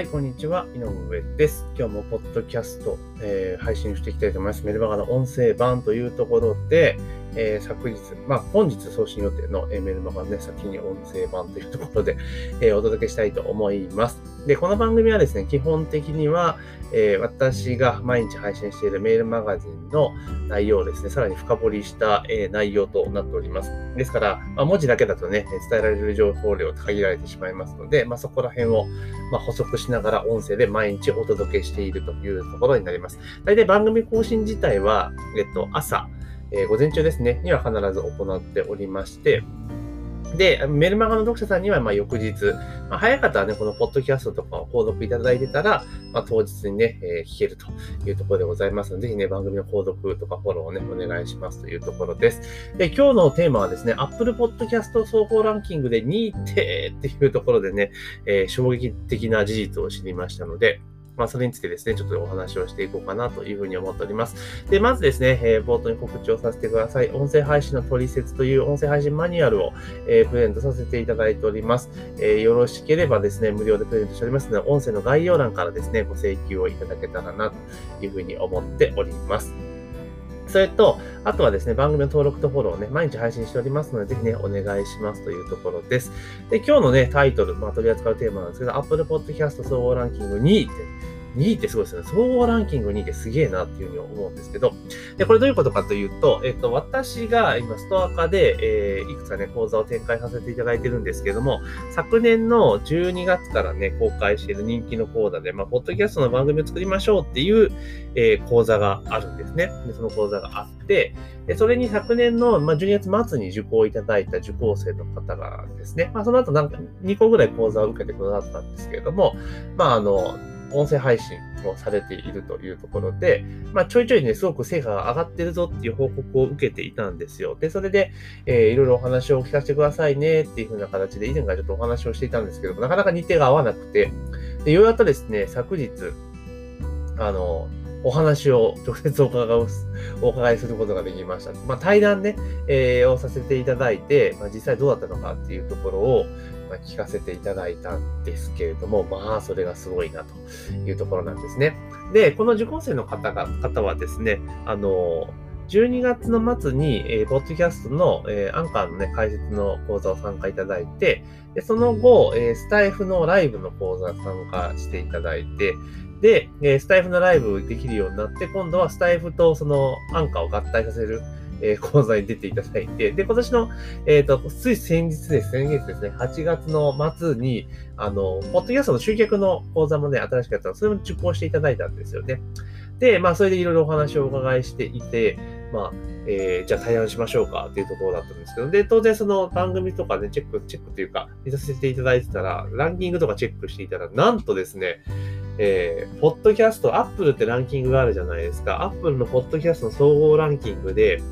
はい、こんにちは。井上です。今日もポッドキャスト、えー、配信していきたいと思います。メルマガの音声版というところで、えー、昨日、まあ、本日送信予定の、えー、メルマガね、先に音声版というところで、えー、お届けしたいと思います。で、この番組はですね、基本的には、えー、私が毎日配信しているメールマガジンの内容をですね、さらに深掘りした、えー、内容となっております。ですから、まあ、文字だけだとね、伝えられる情報量って限られてしまいますので、まあ、そこら辺を、まあ、補足しながら音声で毎日お届けしているというところになります。大体番組更新自体は、えっと、朝、えー、午前中ですね、には必ず行っておりまして、で、メルマガの読者さんには、ま翌日、まあ、早かったらね、このポッドキャストとかを購読いただいてたら、まあ、当日にね、えー、聞けるというところでございますので、ぜひね、番組の購読とかフォローをね、お願いしますというところです。で、今日のテーマはですね、Apple Podcast 総合ランキングで2位ってっていうところでね、えー、衝撃的な事実を知りましたので、まあ、それについてですね、ちょっとお話をしていこうかなというふうに思っております。で、まずですね、えー、冒頭に告知をさせてください。音声配信の取説という音声配信マニュアルを、えー、プレゼントさせていただいております。えー、よろしければですね、無料でプレゼントしておりますので、音声の概要欄からですね、ご請求をいただけたらなというふうに思っております。それと、あとはですね、番組の登録とフォローをね、毎日配信しておりますので、ぜひね、お願いしますというところです。で、今日のね、タイトル、まあ、取り扱うテーマなんですけど、Apple Podcast 総合ランキング2位って2位ってすごいですね。総合ランキング2位ってすげえなっていうふうに思うんですけど、で、これどういうことかというと、えっと、私が今ストア化で、えー、いくつかね、講座を展開させていただいてるんですけども、昨年の12月からね、公開している人気の講座で、まあ、ポッドキャストの番組を作りましょうっていう、えー、講座があるんですね。で、その講座があって、で、それに昨年の、まあ、12月末に受講いただいた受講生の方がですね、まあ、その後なんか2個ぐらい講座を受けてくださったんですけれども、まあ、あの、音声配信をされているというところで、まあ、ちょいちょいね、すごく成果が上がってるぞっていう報告を受けていたんですよ。で、それで、えー、いろいろお話を聞かせてくださいねっていう風な形で、以前からちょっとお話をしていたんですけども、なかなか日程が合わなくて、で、ようやっとですね、昨日、あの、お話を直接お伺いお伺いすることができました。まあ、対談ね、えー、をさせていただいて、まあ、実際どうだったのかっていうところを、まあ、聞かせていただいたんですけれども、まあ、それがすごいなというところなんですね。で、この受講生の方が、方はですね、あの、12月の末に、えー、ポッドキャストの、えー、アンカーのね、解説の講座を参加いただいて、でその後、えー、スタイフのライブの講座参加していただいて、で、えー、スタイフのライブできるようになって、今度はスタイフとそのアンカーを合体させる、えー、講座に出ていただいて、で、今年の、えっ、ー、と、つい先日です、先月ですね、8月の末に、あの、ポッドキャストの集客の講座もね、新しくやったの、それも受講していただいたんですよね。で、まあ、それでいろいろお話をお伺いしていて、まあ、えー、じゃあ対案しましょうかっていうところだったんですけど、で、当然その番組とかね、チェック、チェックというか、見させていただいてたら、ランキングとかチェックしていたら、なんとですね、えー、ポッドキャスト、アップルってランキングがあるじゃないですか。アップルのポッドキャストの総合ランキングで、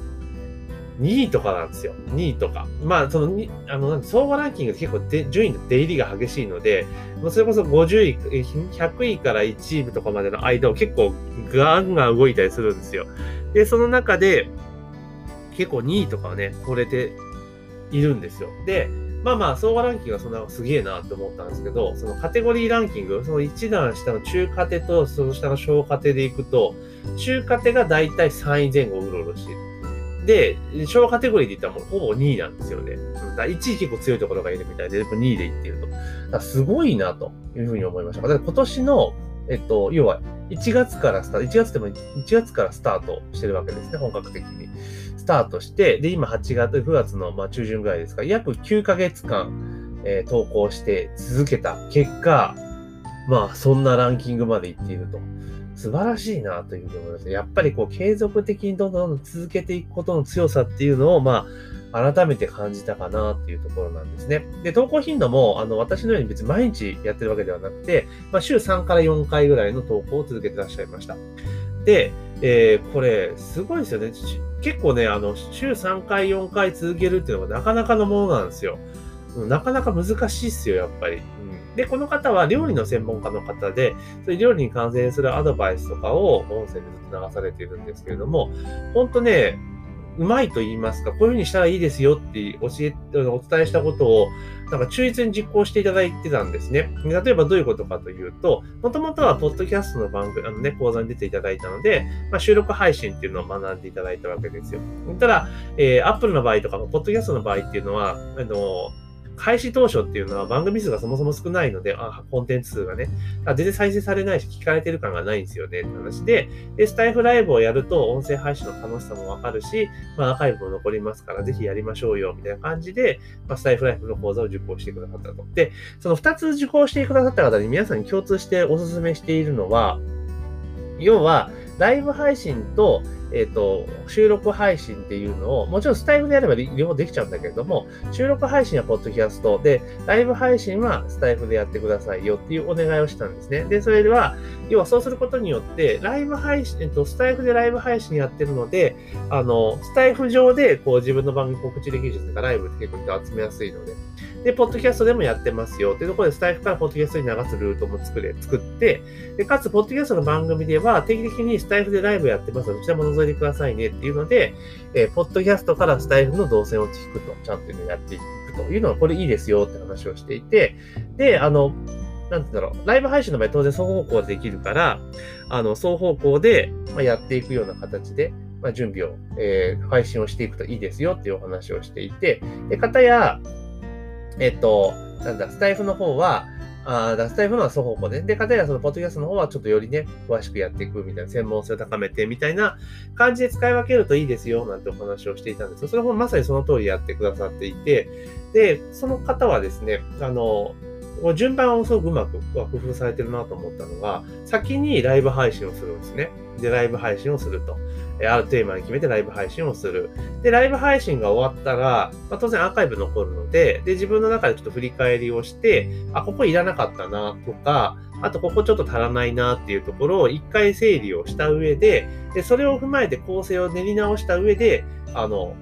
2位とかなんですよ。2位とか。まあ、その、あの、総合ランキングって結構で順位の出入りが激しいので、それこそ50位、100位から1位とかまでの間を結構ガンガン動いたりするんですよ。で、その中で、結構2位とかはね、これているんですよ。で、まあまあ、相場ランキングはそんなすげえなって思ったんですけど、そのカテゴリーランキング、その1段下の中カテとその下の小カテでいくと、中カテがだいたい3位前後うろうろしている。で、小カテゴリーで言ったらもうほぼ2位なんですよね。だ1位結構強いところがいるみたいで、2位でいってると。すごいなというふうに思いました。だから今年の、えっと、要は1月からスタート、1月でも1月からスタートしてるわけですね、本格的に。スタートして、で、今8月、9月のま中旬ぐらいですか、約9ヶ月間、えー、投稿して続けた結果、まあ、そんなランキングまでいっていると。素晴らしいなというふうに思います。やっぱりこう、継続的にどんどん続けていくことの強さっていうのを、まあ、改めて感じたかなっていうところなんですね。で、投稿頻度も、あの、私のように別に毎日やってるわけではなくて、まあ、週3から4回ぐらいの投稿を続けてらっしゃいました。で、えー、これ、すごいですよね。結構ね、あの、週3回、4回続けるっていうのがなかなかのものなんですよ。なかなか難しいっすよ、やっぱり。う、で、この方は料理の専門家の方で、そういう料理に関連するアドバイスとかを音声でずっと流されているんですけれども、本当ね、うまいと言いますか、こういうふうにしたらいいですよって教え、お伝えしたことを、なんか忠実に実行していただいてたんですね。例えばどういうことかというと、もともとはポッドキャストの番組、あのね、講座に出ていただいたので、まあ、収録配信っていうのを学んでいただいたわけですよ。ただ、えー、Apple の場合とか、ポッドキャストの場合っていうのは、あの開始当初っていうのは番組数がそもそも少ないので、あ、コンテンツ数がね、全然再生されないし聞かれてる感がないんですよね。って話で、で、スタイフライブをやると音声配信の楽しさもわかるし、まあアーカイブも残りますから、ぜひやりましょうよ、みたいな感じで、まあ、スタイフライブの講座を受講してくださったと。で、その2つ受講してくださった方に皆さんに共通してお勧めしているのは、要は、ライブ配信と、えっ、ー、と、収録配信っていうのを、もちろんスタイフでやれば両方できちゃうんだけれども、収録配信はポッドキャストで、ライブ配信はスタイフでやってくださいよっていうお願いをしたんですね。で、それでは、要はそうすることによって、ライブ配信、えっと、スタイフでライブ配信やってるので、あの、スタイフ上でこう自分の番組告知できるじゃないですか、ライブって結構集めやすいので。で、ポッドキャストでもやってますよっていうところで、スタイフからポッドキャストに流すルートも作れ、作って、で、かつ、ポッドキャストの番組では、定期的にスタイフでライブやってますので、そちらも覗いてくださいねっていうので、えー、ポッドキャストからスタイフの動線を聞くと、ちゃんとやっていくというのは、これいいですよって話をしていて、で、あの、なんて言うんだろう、ライブ配信の場合当然双方向でできるから、あの、双方向でやっていくような形で、まあ、準備を、えー、配信をしていくといいですよっていうお話をしていて、で、方や、えっと、なんだ、スタイフの方は、あスタイフのは双方向で、で、かたやそのポッドキャストの方はちょっとよりね、詳しくやっていくみたいな、専門性を高めてみたいな感じで使い分けるといいですよ、なんてお話をしていたんですそれもまさにその通りやってくださっていて、で、その方はですね、あの、順番をすごくうまく工夫されてるなと思ったのが、先にライブ配信をするんですね。で、ライブ配信をすると。あるテーマに決めてライブ配信をする。で、ライブ配信が終わったら、まあ、当然アーカイブ残るので、で、自分の中でちょっと振り返りをして、あ、ここいらなかったなとか、あとここちょっと足らないなっていうところを一回整理をした上で、で、それを踏まえて構成を練り直した上で、あの、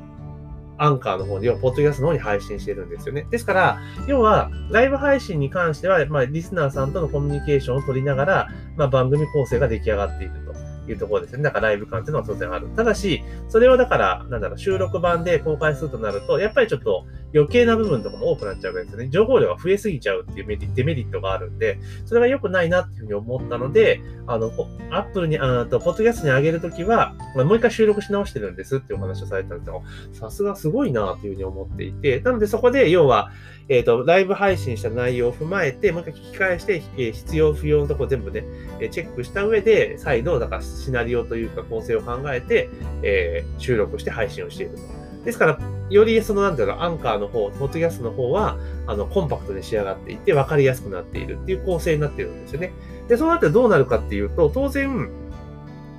アンカーの方に、は、ポッドキャストの方に配信してるんですよね。ですから、要は、ライブ配信に関しては、まあ、リスナーさんとのコミュニケーションを取りながら、まあ、番組構成が出来上がっていくと。いうところですね。だからライブ感っていうのは当然ある。ただし、それをだから、なんだろう、収録版で公開するとなると、やっぱりちょっと余計な部分とかも多くなっちゃうわけですね。情報量が増えすぎちゃうっていうメディデメリットがあるんで、それが良くないなっていうふうに思ったので、あの、アップルに、あと、ポッドキャストに上げるときは、ま、もう一回収録し直してるんですっていうお話をされたんですよ。さすがすごいなっていうふうに思っていて、なのでそこで、要は、えっ、ー、と、ライブ配信した内容を踏まえて、もう一回聞き返して、えー、必要不要のとこ全部ね、えチェックした上で、再度、だからシナリオというか構成を考えて、えー、収録して配信をしていると。ですから、よりその、なんていう、アンカーの方、ポッドキャストの方は、あの、コンパクトに仕上がっていて、わかりやすくなっているっていう構成になってるんですよね。で、そうなってどうなるかっていうと、当然、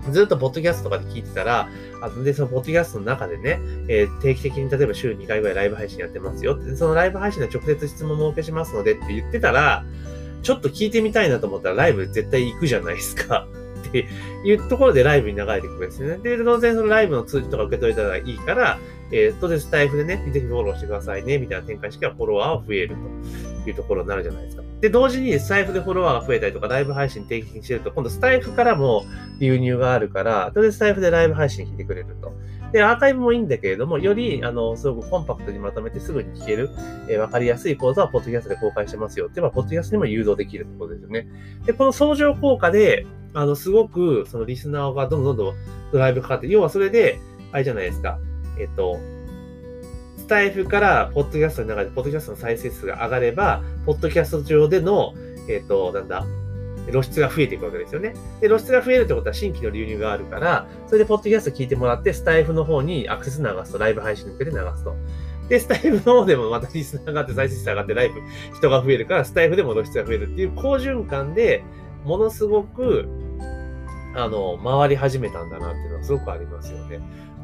ずっとポッドキャストとかで聞いてたら、あとで、そのポッドキャストの中でね、えー、定期的に例えば週2回ぐらいライブ配信やってますよって、そのライブ配信で直接質問も受けしますのでって言ってたら、ちょっと聞いてみたいなと思ったらライブ絶対行くじゃないですか。っていうところでライブに流れていくんですね。で、当然そのライブの通知とか受け取れたらいいから、えー、当然スタイフでね、ぜひフォローしてくださいね、みたいな展開式はフォロワーは増えるというところになるじゃないですか。で、同時にスタイフでフォロワーが増えたりとか、ライブ配信定期的にしてると、今度スタイフからも流入があるから、当然スタイフでライブ配信聞いてくれると。で、アーカイブもいいんだけれども、より、あの、すごくコンパクトにまとめてすぐに聞ける、えー、わかりやすい講座は、ポッドキャストで公開してますよっていうのは、ポッドキャストにも誘導できるってことですよね。で、この相乗効果で、あの、すごく、そのリスナーがどんどんどんドライブかかって、要はそれで、あれじゃないですか、えっと、スタイフからポッドキャストの中で、ポッドキャストの再生数が上がれば、ポッドキャスト上での、えっと、なんだ、露出が増えていくわけですよね。で、露出が増えるってことは新規の流入があるから、それでポッドキャスト聞いてもらって、スタイフの方にアクセス流すと、ライブ配信に向けて流すと。で、スタイフの方でもまたリスナーがあって、再生数上がって、ライブ、人が増えるから、スタイフでも露出が増えるっていう好循環で、ものすごく、あの、回り始めたんだなっていうのはすごくありますよね。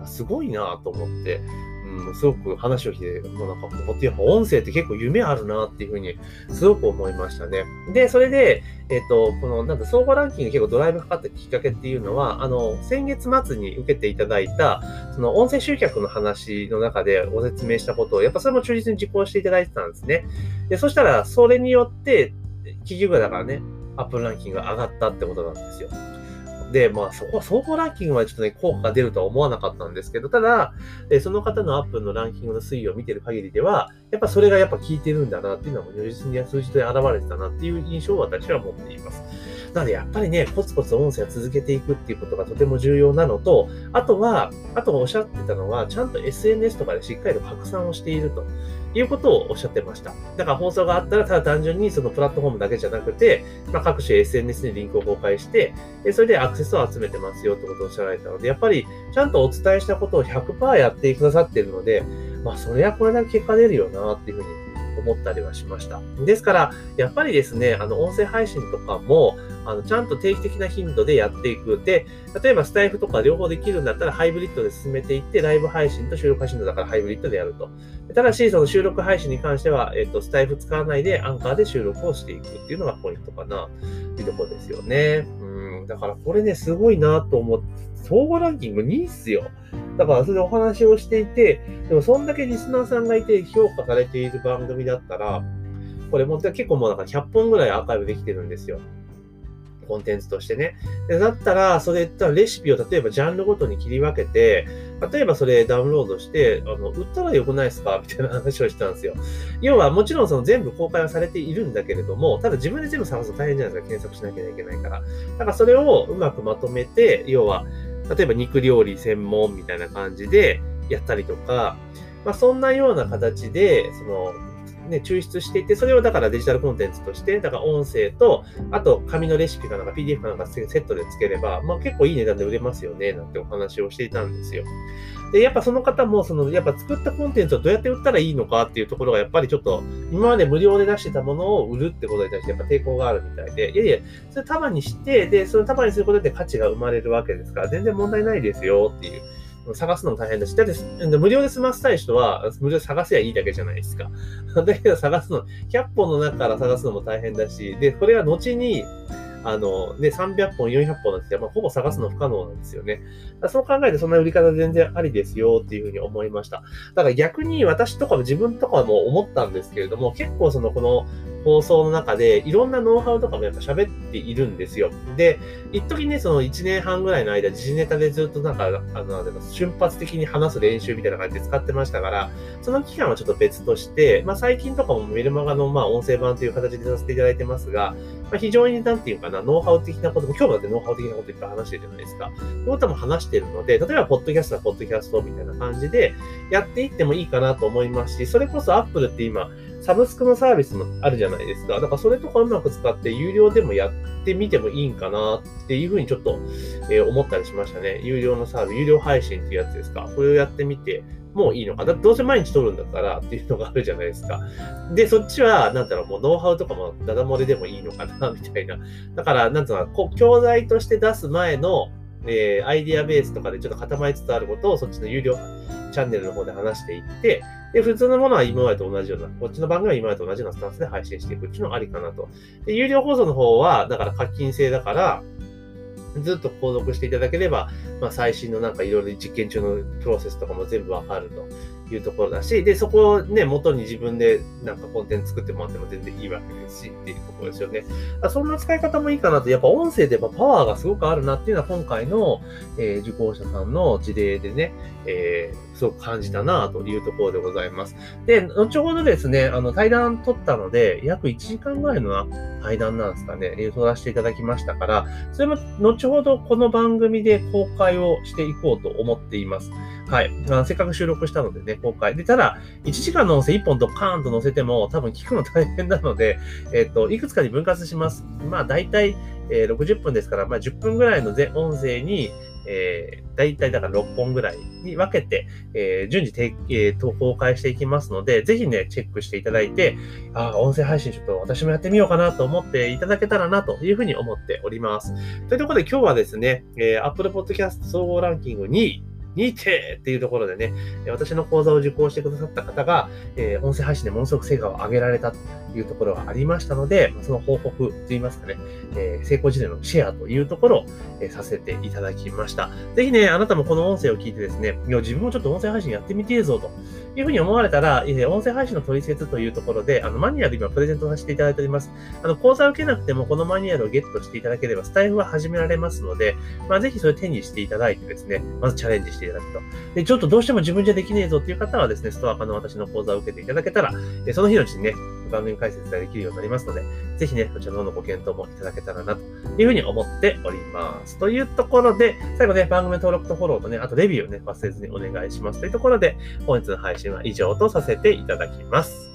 すごいなと思って、うん、すごく話を聞いて、もうなんか、こうやっぱ音声って結構夢あるなっていうふうに、すごく思いましたね。で、それで、えっ、と、この、なんか、相互ランキング結構ドライブかかったきっかけっていうのは、あの、先月末に受けていただいた、その音声集客の話の中でご説明したことを、やっぱそれも忠実に実行していただいてたんですね。で、そしたら、それによって、企業がだからね、アップルランキングが上がったってことなんですよ。で、まあそこは総合ランキングはちょっとね、効果が出るとは思わなかったんですけど、ただ、えその方のアップのランキングの推移を見てる限りでは、やっぱそれがやっぱ効いてるんだなっていうのは、如実に数字で現れてたなっていう印象を私は持っています。なので、やっぱりね、コツコツ音声を続けていくっていうことがとても重要なのと、あとは、あとおっしゃってたのは、ちゃんと SNS とかでしっかりと拡散をしていると。いうことをおっしゃってました。だから放送があったら、ただ単純にそのプラットフォームだけじゃなくて、まあ、各種 SNS にリンクを公開して、それでアクセスを集めてますよってことをおっしゃられたので、やっぱりちゃんとお伝えしたことを100%やってくださっているので、まあ、それはこれだけ結果出るよなっていうふうに思ったりはしました。ですから、やっぱりですね、あの、音声配信とかも、あの、ちゃんと定期的な頻度でやっていく。で、例えばスタイフとか両方できるんだったら、ハイブリッドで進めていって、ライブ配信と収録配信だからハイブリッドでやると。ただし、その収録配信に関しては、えっ、と、スタイフ使わないでアンカーで収録をしていくっていうのがポイントかな、というところですよね。うん、だからこれね、すごいなと思って、総合ランキング2位っすよ。だからそれでお話をしていて、でもそんだけリスナーさんがいて評価されている番組だったら、これも結構もうなんか100本ぐらいアーカイブできてるんですよ。コンテンツとしてね。でだったら、それ、レシピを例えばジャンルごとに切り分けて、例えばそれダウンロードして、あの、売ったらよくないですか？みたいな話をしたんですよ。要は、もちろんその全部公開はされているんだけれども、ただ自分で全部探すと大変じゃないですか。検索しなきゃいけないから。だからそれをうまくまとめて、要は、例えば肉料理専門みたいな感じでやったりとか、まあ、そんなような形で、その、ね、抽出していて、それをだからデジタルコンテンツとして、だから音声と、あと紙のレシピかなんか PDF かなんかセットでつければ、まあ結構いい値段で売れますよね、なんてお話をしていたんですよ。で、やっぱその方も、その、やっぱ作ったコンテンツをどうやって売ったらいいのかっていうところが、やっぱりちょっと、今まで無料で出してたものを売るってことに対して、やっぱ抵抗があるみたいで、いやいや、それ束にして、で、その束にすることで価値が生まれるわけですから、全然問題ないですよっていう。探すのも大変だし、だって、無料で済ませたい人は、無料で探せばいいだけじゃないですか。だけど探すの、100本の中から探すのも大変だし、で、これは後に、あの、ね、300本、400本なんて、まあ、ほぼ探すの不可能なんですよね。そう考えてそんな売り方全然ありですよっていうふうに思いました。だから逆に私とかも自分とかも思ったんですけれども、結構そのこの放送の中でいろんなノウハウとかもやっぱ喋っているんですよ。で、一時ね、その1年半ぐらいの間、時事ネタでずっとなんか、あの、瞬発的に話す練習みたいな感じで使ってましたから、その期間はちょっと別として、まあ最近とかもメルマガのまあ音声版という形でさせていただいてますが、まあ、非常になんていうかな、ノウハウ的なことも、今日もだってノウハウ的なこといっぱい話してるじゃないですか。そういうことも話してるので、例えば、ポッドキャストはポッドキャストみたいな感じでやっていってもいいかなと思いますし、それこそアップルって今、サブスクのサービスもあるじゃないですか。だからそれとかうまく使って有料でもやってみてもいいんかなっていうふうにちょっと、えー、思ったりしましたね。有料のサービス、有料配信っていうやつですか。これをやってみてもういいのか。だってどうせ毎日撮るんだからっていうのがあるじゃないですか。で、そっちは、なんだろう、もうノウハウとかもダダ漏れでもいいのかな、みたいな。だから、なんつうの、教材として出す前の、えー、アイディアベースとかでちょっと固まりつつあることをそっちの有料チャンネルの方で話していって、で、普通のものは今までと同じような、こっちの番組は今までと同じようなスタンスで配信していくっていうのがありかなと。で、有料放送の方は、だから課金制だから、ずっと購読していただければ、まあ、最新のなんかいろいろ実験中のプロセスとかも全部わかると。いうところだし、で、そこをね、元に自分でなんかコンテンツ作ってもらっても全然いいわけですしっていうところですよね。そんな使い方もいいかなと、やっぱ音声でやっぱパワーがすごくあるなっていうのは今回の、えー、受講者さんの事例でね、えー、すごく感じたなというところでございます。で、後ほどですね、あの、対談取ったので、約1時間ぐらいの対談なんですかね、取らせていただきましたから、それも後ほどこの番組で公開をしていこうと思っています。はい。まあせっかく収録したのでね、公開。で、ただ、1時間の音声1本とカーンと載せても、多分聞くの大変なので、えっ、ー、と、いくつかに分割します。まあ、大体、えー、60分ですから、まあ、10分ぐらいの全音声に、えー、大体だから6本ぐらいに分けて、えー、順次て、えー、公開していきますので、ぜひね、チェックしていただいて、ああ、音声配信ちょっと私もやってみようかなと思っていただけたらなというふうに思っております。というところで今日はですね、えー、Apple Podcast 総合ランキング2位、にてっていうところでね、私の講座を受講してくださった方が、えー、音声配信でものすごく成果を上げられたというところがありましたので、その報告といいますかね、えー、成功事例のシェアというところを、えー、させていただきました。ぜひね、あなたもこの音声を聞いてですね、いや自分もちょっと音声配信やってみてえぞというふうに思われたら、え、音声配信の取説というところで、あのマニュアル今プレゼントさせていただいております。あの講座を受けなくてもこのマニュアルをゲットしていただければ、スタイフは始められますので、まあ、ぜひそれ手にしていただいてですね、まずチャレンジしていただくと。で、ちょっとどうしても自分じゃできねえぞっていう方はですね、ストア化の私の講座を受けていただけたら、その日のうちにね、番組解説ができるようになりますので、ぜひね、こちらの方のご検討もいただけたらなというふうに思っております。というところで、最後ね、番組登録とフォローとね、あとレビューをね、忘れずにお願いしますというところで、本日の配信は以上とさせていただきます。